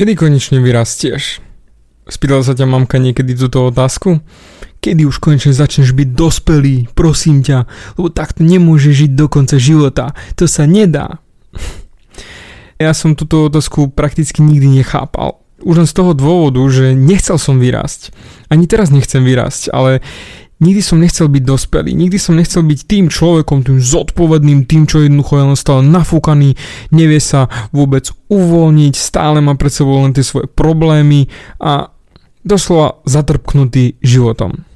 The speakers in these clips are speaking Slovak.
Kedy konečne vyrastieš? Spýtala sa ťa mamka niekedy túto otázku? Kedy už konečne začneš byť dospelý, prosím ťa, lebo takto nemôžeš žiť do konca života. To sa nedá. Ja som túto otázku prakticky nikdy nechápal. Už len z toho dôvodu, že nechcel som vyrásť. Ani teraz nechcem vyrásť, ale nikdy som nechcel byť dospelý, nikdy som nechcel byť tým človekom, tým zodpovedným, tým, čo jednoducho je len stále nafúkaný, nevie sa vôbec uvoľniť, stále má pred sebou len tie svoje problémy a doslova zatrpknutý životom.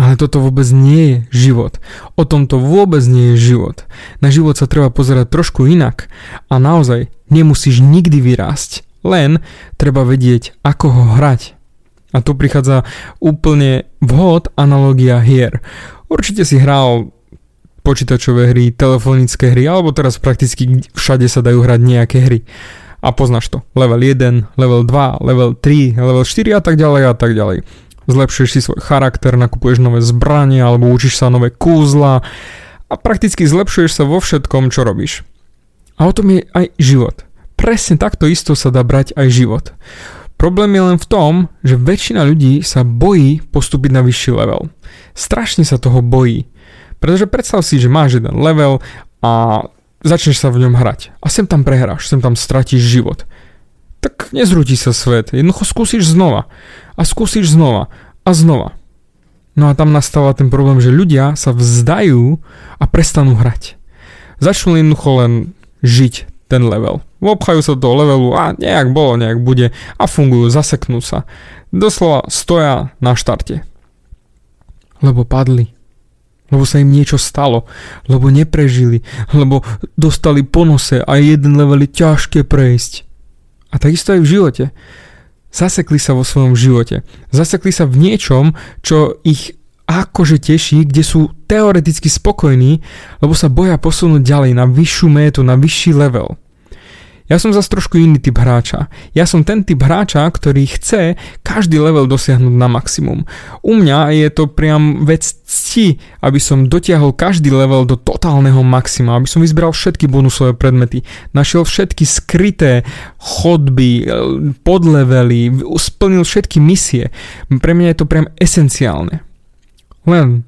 Ale toto vôbec nie je život. O tomto vôbec nie je život. Na život sa treba pozerať trošku inak a naozaj nemusíš nikdy vyrásť, len treba vedieť, ako ho hrať. A tu prichádza úplne vhod analogia hier. Určite si hral počítačové hry, telefonické hry, alebo teraz prakticky všade sa dajú hrať nejaké hry. A poznáš to. Level 1, level 2, level 3, level 4 a tak ďalej a tak ďalej. Zlepšuješ si svoj charakter, nakupuješ nové zbranie alebo učíš sa nové kúzla a prakticky zlepšuješ sa vo všetkom, čo robíš. A o tom je aj život. Presne takto isto sa dá brať aj život. Problém je len v tom, že väčšina ľudí sa bojí postúpiť na vyšší level. Strašne sa toho bojí. Pretože predstav si, že máš jeden level a začneš sa v ňom hrať. A sem tam prehráš, sem tam stratíš život. Tak nezrúti sa svet, jednoducho skúsiš znova. A skúsiš znova. A znova. No a tam nastáva ten problém, že ľudia sa vzdajú a prestanú hrať. Začnú jednoducho len žiť ten level. Obchajú sa do levelu a nejak bolo, nejak bude a fungujú, zaseknú sa. Doslova stoja na štarte. Lebo padli. Lebo sa im niečo stalo. Lebo neprežili. Lebo dostali ponose a jeden level je ťažké prejsť. A takisto aj v živote. Zasekli sa vo svojom živote. Zasekli sa v niečom, čo ich akože teší, kde sú teoreticky spokojní, lebo sa boja posunúť ďalej na vyššiu métu, na vyšší level. Ja som zase trošku iný typ hráča. Ja som ten typ hráča, ktorý chce každý level dosiahnuť na maximum. U mňa je to priam vec cti, aby som dotiahol každý level do totálneho maxima, aby som vyzbral všetky bonusové predmety, našiel všetky skryté chodby, podlevely, splnil všetky misie. Pre mňa je to priam esenciálne. Len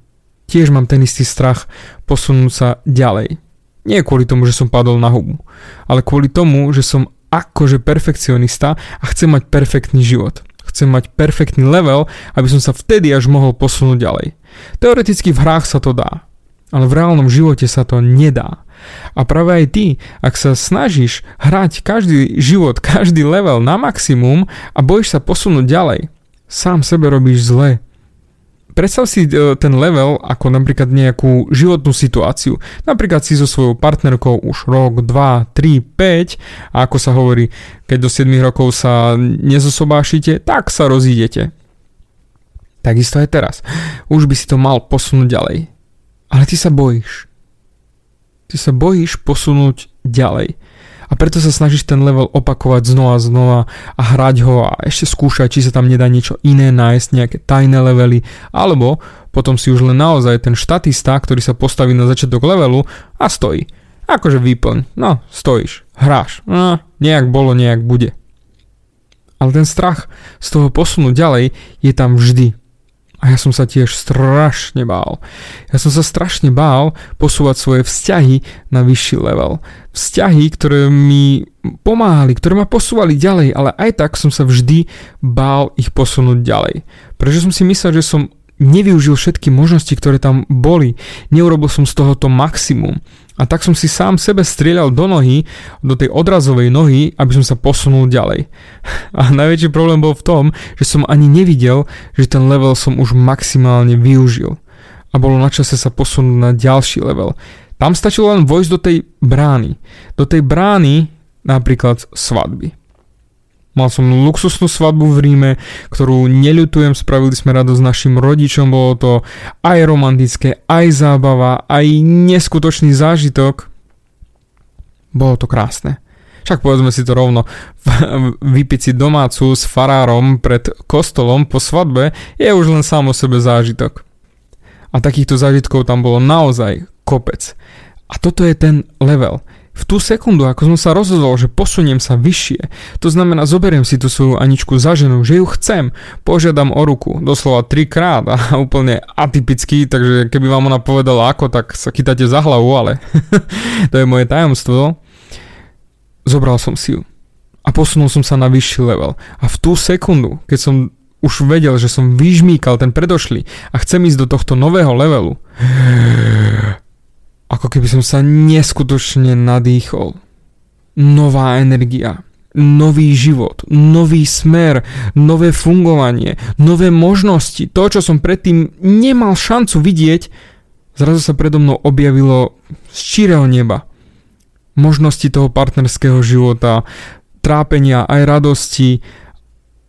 tiež mám ten istý strach posunúť sa ďalej. Nie kvôli tomu, že som padol na hubu, ale kvôli tomu, že som akože perfekcionista a chcem mať perfektný život. Chcem mať perfektný level, aby som sa vtedy až mohol posunúť ďalej. Teoreticky v hrách sa to dá, ale v reálnom živote sa to nedá. A práve aj ty, ak sa snažíš hrať každý život, každý level na maximum a bojíš sa posunúť ďalej, sám sebe robíš zle predstav si e, ten level ako napríklad nejakú životnú situáciu. Napríklad si so svojou partnerkou už rok, 2, 3, 5 a ako sa hovorí, keď do 7 rokov sa nezosobášite, tak sa rozídete. Takisto aj teraz. Už by si to mal posunúť ďalej. Ale ty sa bojíš. Ty sa bojíš posunúť ďalej a preto sa snažíš ten level opakovať znova a znova a hrať ho a ešte skúšať, či sa tam nedá niečo iné nájsť, nejaké tajné levely, alebo potom si už len naozaj ten štatista, ktorý sa postaví na začiatok levelu a stojí. Akože výplň, no stojíš, hráš, no nejak bolo, nejak bude. Ale ten strach z toho posunúť ďalej je tam vždy. A ja som sa tiež strašne bál. Ja som sa strašne bál posúvať svoje vzťahy na vyšší level. Vzťahy, ktoré mi pomáhali, ktoré ma posúvali ďalej, ale aj tak som sa vždy bál ich posunúť ďalej. Pretože som si myslel, že som nevyužil všetky možnosti, ktoré tam boli. Neurobil som z toho to maximum. A tak som si sám sebe strieľal do nohy, do tej odrazovej nohy, aby som sa posunul ďalej. A najväčší problém bol v tom, že som ani nevidel, že ten level som už maximálne využil. A bolo na čase sa posunúť na ďalší level. Tam stačilo len vojsť do tej brány. Do tej brány napríklad svadby. Mal som luxusnú svadbu v Ríme, ktorú neľutujem, spravili sme radosť našim rodičom, bolo to aj romantické, aj zábava, aj neskutočný zážitok. Bolo to krásne. Však povedzme si to rovno, vypiť si domácu s farárom pred kostolom po svadbe je už len sám o sebe zážitok. A takýchto zážitkov tam bolo naozaj kopec. A toto je ten level. V tú sekundu, ako som sa rozhodol, že posuniem sa vyššie, to znamená zoberiem si tú svoju Aničku za ženu, že ju chcem, požiadam o ruku, doslova trikrát a úplne atypicky, takže keby vám ona povedala ako, tak sa chytáte za hlavu, ale to je moje tajomstvo. Zobral som si ju a posunul som sa na vyšší level. A v tú sekundu, keď som už vedel, že som vyžmíkal ten predošlý a chcem ísť do tohto nového levelu, ako keby som sa neskutočne nadýchol. Nová energia, nový život, nový smer, nové fungovanie, nové možnosti. To, čo som predtým nemal šancu vidieť, zrazu sa predo mnou objavilo z číreho neba. Možnosti toho partnerského života, trápenia aj radosti.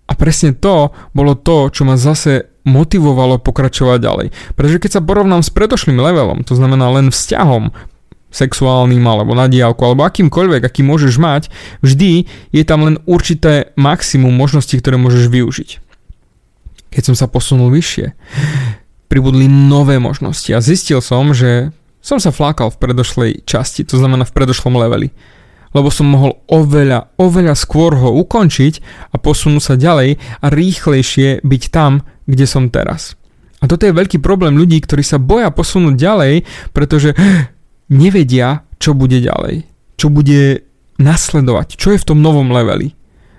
A presne to bolo to, čo ma zase motivovalo pokračovať ďalej. Pretože keď sa porovnám s predošlým levelom, to znamená len vzťahom, sexuálnym alebo na diálku alebo akýmkoľvek, aký môžeš mať, vždy je tam len určité maximum možností, ktoré môžeš využiť. Keď som sa posunul vyššie, pribudli nové možnosti a zistil som, že som sa flákal v predošlej časti, to znamená v predošlom leveli lebo som mohol oveľa, oveľa skôr ho ukončiť a posunúť sa ďalej a rýchlejšie byť tam, kde som teraz. A toto je veľký problém ľudí, ktorí sa boja posunúť ďalej, pretože nevedia, čo bude ďalej. Čo bude nasledovať, čo je v tom novom leveli.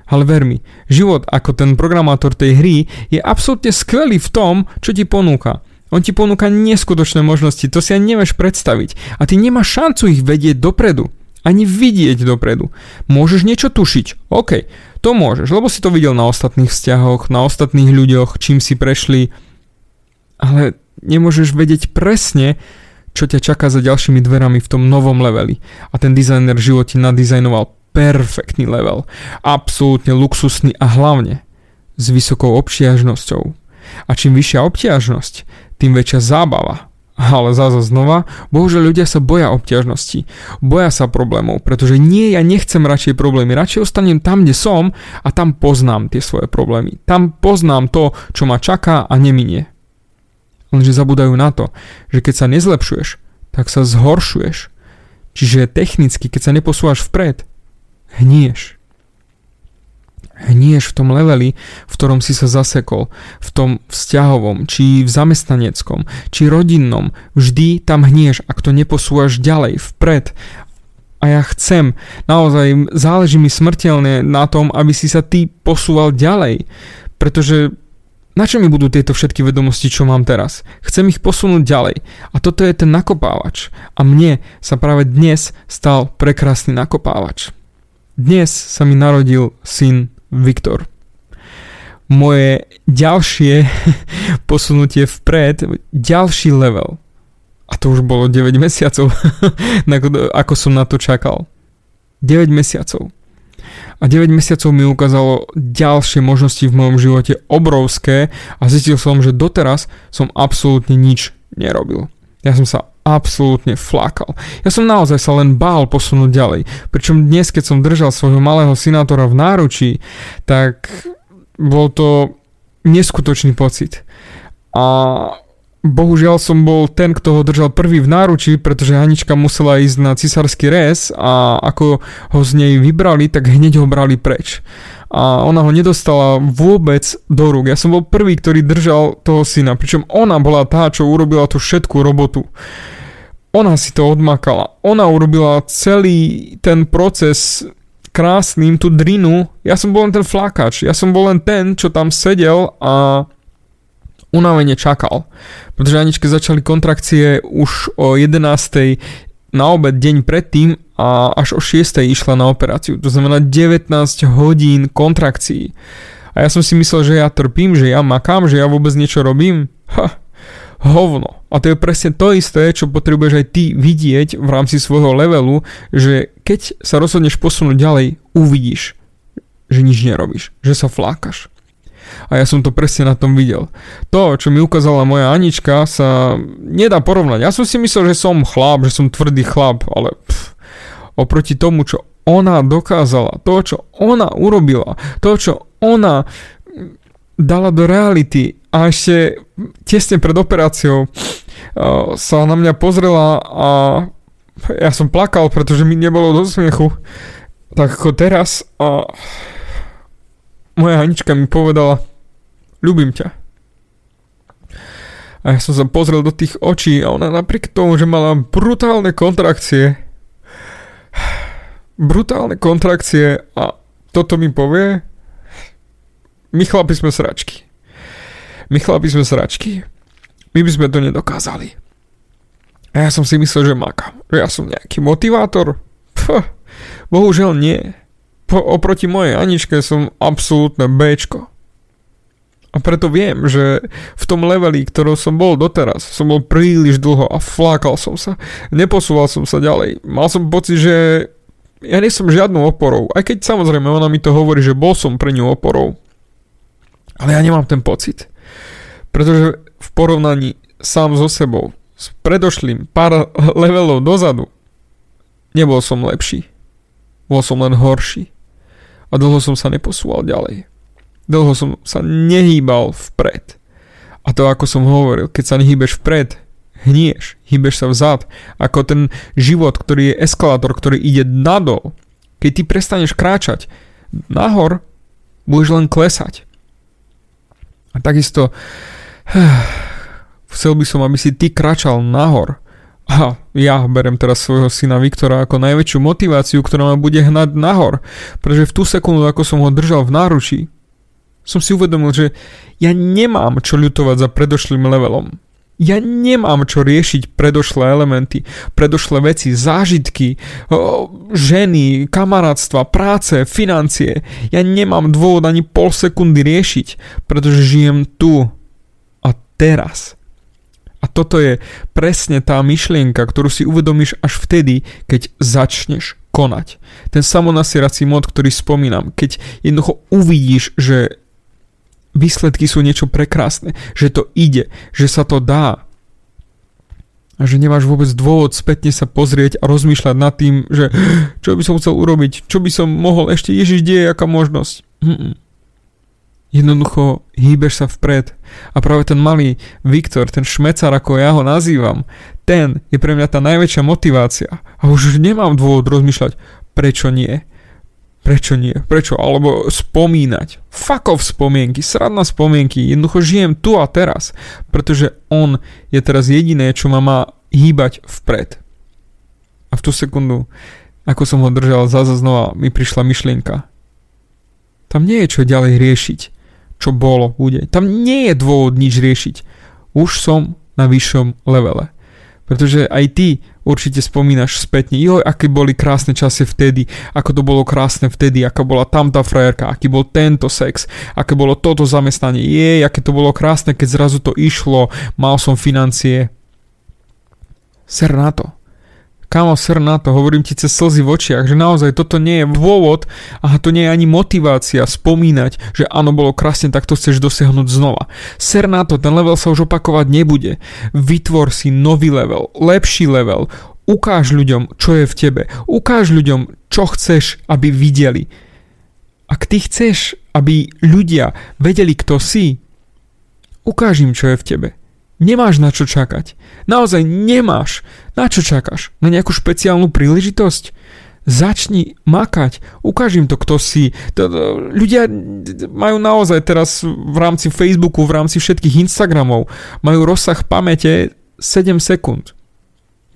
Ale ver mi, život ako ten programátor tej hry je absolútne skvelý v tom, čo ti ponúka. On ti ponúka neskutočné možnosti, to si ani nevieš predstaviť. A ty nemáš šancu ich vedieť dopredu ani vidieť dopredu. Môžeš niečo tušiť, OK, to môžeš, lebo si to videl na ostatných vzťahoch, na ostatných ľuďoch, čím si prešli, ale nemôžeš vedieť presne, čo ťa čaká za ďalšími dverami v tom novom leveli. A ten dizajner v živote nadizajnoval perfektný level, absolútne luxusný a hlavne s vysokou obťažnosťou. A čím vyššia obťažnosť, tým väčšia zábava, ale zase znova, bohužiaľ ľudia sa boja obťažnosti, boja sa problémov, pretože nie, ja nechcem radšej problémy, radšej ostanem tam, kde som a tam poznám tie svoje problémy. Tam poznám to, čo ma čaká a neminie. Lenže zabudajú na to, že keď sa nezlepšuješ, tak sa zhoršuješ. Čiže technicky, keď sa neposúvaš vpred, hnieš hnieš v tom leveli, v ktorom si sa zasekol, v tom vzťahovom, či v zamestnaneckom, či rodinnom, vždy tam hnieš, ak to neposúvaš ďalej, vpred. A ja chcem, naozaj záleží mi smrteľne na tom, aby si sa ty posúval ďalej, pretože na čo mi budú tieto všetky vedomosti, čo mám teraz? Chcem ich posunúť ďalej. A toto je ten nakopávač. A mne sa práve dnes stal prekrásny nakopávač. Dnes sa mi narodil syn Viktor. Moje ďalšie posunutie vpred, ďalší level. A to už bolo 9 mesiacov, ako som na to čakal. 9 mesiacov. A 9 mesiacov mi ukázalo ďalšie možnosti v mojom živote obrovské a zistil som, že doteraz som absolútne nič nerobil. Ja som sa absolútne flakal. Ja som naozaj sa len bál posunúť ďalej. Pričom dnes, keď som držal svojho malého synátora v náručí, tak bol to neskutočný pocit. A bohužiaľ som bol ten, kto ho držal prvý v náručí, pretože Hanička musela ísť na cisársky rez a ako ho z nej vybrali, tak hneď ho brali preč a ona ho nedostala vôbec do rúk. Ja som bol prvý, ktorý držal toho syna, pričom ona bola tá, čo urobila tú všetkú robotu. Ona si to odmakala. Ona urobila celý ten proces krásnym, tú drinu. Ja som bol len ten flakač. Ja som bol len ten, čo tam sedel a unavene čakal. Pretože Aničke začali kontrakcie už o 11 na obed deň predtým a až o 6 išla na operáciu. To znamená 19 hodín kontrakcií. A ja som si myslel, že ja trpím, že ja makám, že ja vôbec niečo robím. Ha, hovno. A to je presne to isté, čo potrebuješ aj ty vidieť v rámci svojho levelu, že keď sa rozhodneš posunúť ďalej, uvidíš, že nič nerobíš, že sa flákaš. A ja som to presne na tom videl. To, čo mi ukázala moja Anička, sa nedá porovnať. Ja som si myslel, že som chlap, že som tvrdý chlap, ale pff, oproti tomu, čo ona dokázala, to, čo ona urobila, to, čo ona dala do reality a ešte tesne pred operáciou uh, sa na mňa pozrela a ja som plakal, pretože mi nebolo do smiechu. Tak ako teraz a moja Anička mi povedala, ľubím ťa. A ja som sa pozrel do tých očí a ona napriek tomu, že mala brutálne kontrakcie, brutálne kontrakcie a toto mi povie, my chlapi sme sračky. My chlapi sme sračky. My by sme to nedokázali. A ja som si myslel, že makám. Že ja som nejaký motivátor. Pf, bohužiaľ nie. Po, oproti mojej Aničke som absolútne Bčko. A preto viem, že v tom leveli, ktorom som bol doteraz, som bol príliš dlho a flákal som sa. Neposúval som sa ďalej. Mal som pocit, že ja nie som žiadnou oporou. Aj keď samozrejme ona mi to hovorí, že bol som pre ňu oporou. Ale ja nemám ten pocit. Pretože v porovnaní sám so sebou, s predošlým pár levelov dozadu, nebol som lepší. Bol som len horší. A dlho som sa neposúval ďalej. Dlho som sa nehýbal vpred. A to ako som hovoril, keď sa nehýbeš vpred, hnieš, hýbeš sa vzad, ako ten život, ktorý je eskalátor, ktorý ide nadol. Keď ty prestaneš kráčať nahor, budeš len klesať. A takisto chcel by som, aby si ty kráčal nahor. A ja berem teraz svojho syna Viktora ako najväčšiu motiváciu, ktorá ma bude hnať nahor. Pretože v tú sekundu, ako som ho držal v náručí, som si uvedomil, že ja nemám čo ľutovať za predošlým levelom. Ja nemám čo riešiť predošlé elementy, predošlé veci, zážitky, ženy, kamarátstva, práce, financie. Ja nemám dôvod ani pol sekundy riešiť, pretože žijem tu a teraz. A toto je presne tá myšlienka, ktorú si uvedomíš až vtedy, keď začneš konať. Ten samonasierací mod, ktorý spomínam, keď jednoducho uvidíš, že výsledky sú niečo prekrásne, že to ide, že sa to dá. A že nemáš vôbec dôvod spätne sa pozrieť a rozmýšľať nad tým, že čo by som chcel urobiť, čo by som mohol ešte, Ježiš, je aká možnosť. Mm-mm. Jednoducho hýbeš sa vpred. A práve ten malý Viktor, ten šmecar, ako ja ho nazývam, ten je pre mňa tá najväčšia motivácia. A už nemám dôvod rozmýšľať, prečo nie Prečo nie? Prečo? Alebo spomínať. Fakov spomienky, sradná spomienky. Jednoducho žijem tu a teraz. Pretože on je teraz jediné, čo ma má hýbať vpred. A v tú sekundu, ako som ho držal, zase znova mi prišla myšlienka. Tam nie je čo ďalej riešiť. Čo bolo, bude. Tam nie je dôvod nič riešiť. Už som na vyššom levele. Pretože aj ty určite spomínaš spätne, joj, aké boli krásne časy vtedy, ako to bolo krásne vtedy, aká bola tam tá frajerka, aký bol tento sex, aké bolo toto zamestnanie, jej, aké to bolo krásne, keď zrazu to išlo, mal som financie. Ser na to. Kámo, sr na to, hovorím ti cez slzy v očiach, že naozaj toto nie je dôvod a to nie je ani motivácia spomínať, že áno, bolo krásne, tak to chceš dosiahnuť znova. Ser na to, ten level sa už opakovať nebude. Vytvor si nový level, lepší level, ukáž ľuďom, čo je v tebe, ukáž ľuďom, čo chceš, aby videli. Ak ty chceš, aby ľudia vedeli, kto si, ukáž im, čo je v tebe. Nemáš na čo čakať. Naozaj nemáš. Na čo čakáš? Na nejakú špeciálnu príležitosť? Začni makať, ukáž to, kto si. Ľudia majú naozaj teraz v rámci Facebooku, v rámci všetkých Instagramov, majú rozsah pamäte 7 sekúnd.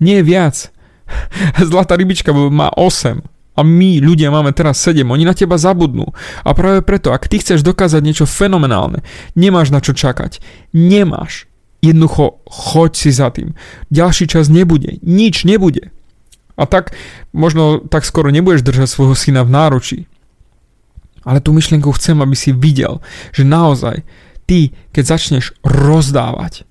Nie viac. Zlatá rybička má 8 a my ľudia máme teraz 7, oni na teba zabudnú. A práve preto, ak ty chceš dokázať niečo fenomenálne, nemáš na čo čakať. Nemáš. Jednoducho choď si za tým. Ďalší čas nebude. Nič nebude. A tak možno tak skoro nebudeš držať svojho syna v náručí. Ale tú myšlienku chcem, aby si videl, že naozaj ty, keď začneš rozdávať,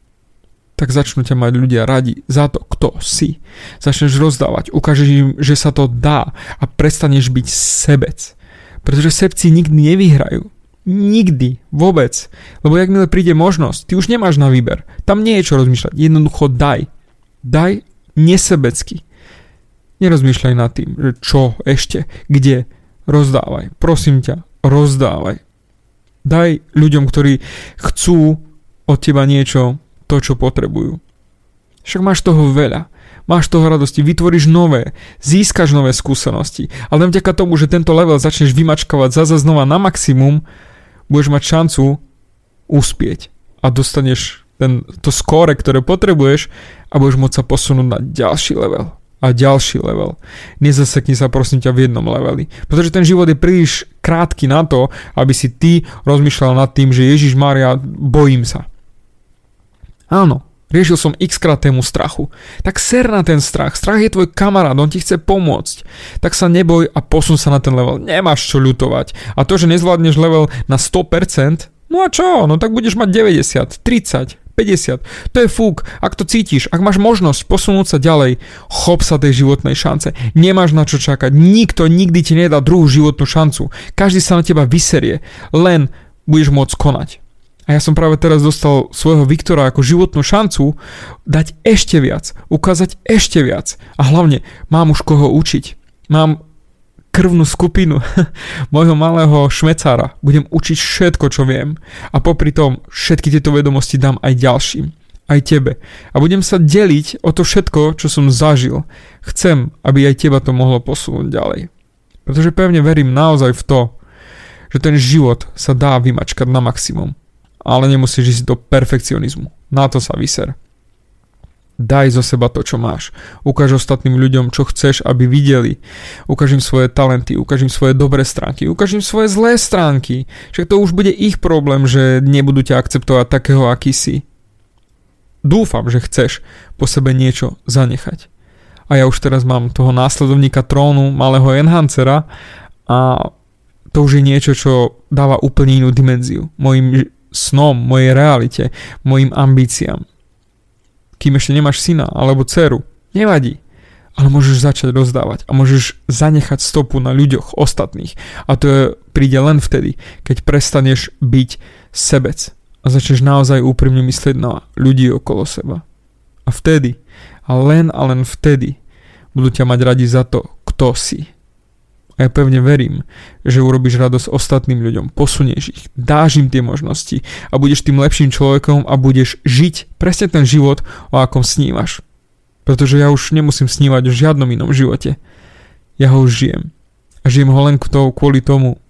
tak začnú ťa mať ľudia radi za to, kto si. Začneš rozdávať, ukážeš im, že sa to dá a prestaneš byť sebec. Pretože sebci nikdy nevyhrajú. Nikdy, vôbec. Lebo jakmile príde možnosť, ty už nemáš na výber. Tam nie je čo rozmýšľať. Jednoducho daj. Daj nesebecky. Nerozmýšľaj nad tým, že čo ešte, kde. Rozdávaj. Prosím ťa, rozdávaj. Daj ľuďom, ktorí chcú od teba niečo, to, čo potrebujú. Však máš toho veľa. máš toho radosti, vytvoríš nové, získaš nové skúsenosti. Ale vďaka tomu, že tento level začneš vymačkovať zase znova na maximum, budeš mať šancu uspieť a dostaneš ten, to skóre, ktoré potrebuješ a budeš môcť sa posunúť na ďalší level a ďalší level. Nezasekni sa prosím ťa v jednom leveli. Pretože ten život je príliš krátky na to, aby si ty rozmýšľal nad tým, že Ježiš Maria, bojím sa. Áno, Riešil som x krát tému strachu. Tak ser na ten strach. Strach je tvoj kamarát, on ti chce pomôcť. Tak sa neboj a posun sa na ten level. Nemáš čo ľutovať. A to, že nezvládneš level na 100%, no a čo? No tak budeš mať 90, 30, 50. To je fúk. Ak to cítiš, ak máš možnosť posunúť sa ďalej, chop sa tej životnej šance. Nemáš na čo čakať. Nikto nikdy ti nedá druhú životnú šancu. Každý sa na teba vyserie. Len budeš môcť konať. A ja som práve teraz dostal svojho Viktora ako životnú šancu dať ešte viac, ukázať ešte viac. A hlavne mám už koho učiť. Mám krvnú skupinu môjho malého šmecára. Budem učiť všetko, čo viem. A popri tom všetky tieto vedomosti dám aj ďalším. Aj tebe. A budem sa deliť o to všetko, čo som zažil. Chcem, aby aj teba to mohlo posunúť ďalej. Pretože pevne verím naozaj v to, že ten život sa dá vymačkať na maximum ale nemusíš ísť do perfekcionizmu. Na to sa vyser. Daj zo seba to, čo máš. Ukáž ostatným ľuďom, čo chceš, aby videli. Ukáž im svoje talenty, ukáž im svoje dobré stránky, ukáž im svoje zlé stránky. Však to už bude ich problém, že nebudú ťa akceptovať takého, aký si. Dúfam, že chceš po sebe niečo zanechať. A ja už teraz mám toho následovníka trónu, malého enhancera a to už je niečo, čo dáva úplne inú dimenziu mojim snom, mojej realite, mojim ambíciám. Kým ešte nemáš syna alebo dceru, nevadí, ale môžeš začať rozdávať a môžeš zanechať stopu na ľuďoch ostatných. A to je, príde len vtedy, keď prestaneš byť sebec a začneš naozaj úprimne myslieť na ľudí okolo seba. A vtedy, a len a len vtedy, budú ťa mať radi za to, kto si. A ja pevne verím, že urobíš radosť ostatným ľuďom, posunieš ich, dáš im tie možnosti a budeš tým lepším človekom a budeš žiť presne ten život, o akom snívaš. Pretože ja už nemusím snívať o žiadnom inom živote. Ja ho už žijem. A žijem ho len kvôli tomu,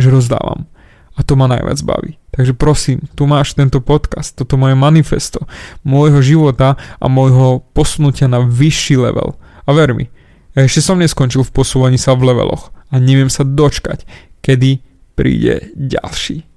že rozdávam. A to ma najviac baví. Takže prosím, tu máš tento podcast, toto moje manifesto môjho života a môjho posunutia na vyšší level. A ver mi, ešte som neskončil v posúvaní sa v leveloch a neviem sa dočkať, kedy príde ďalší.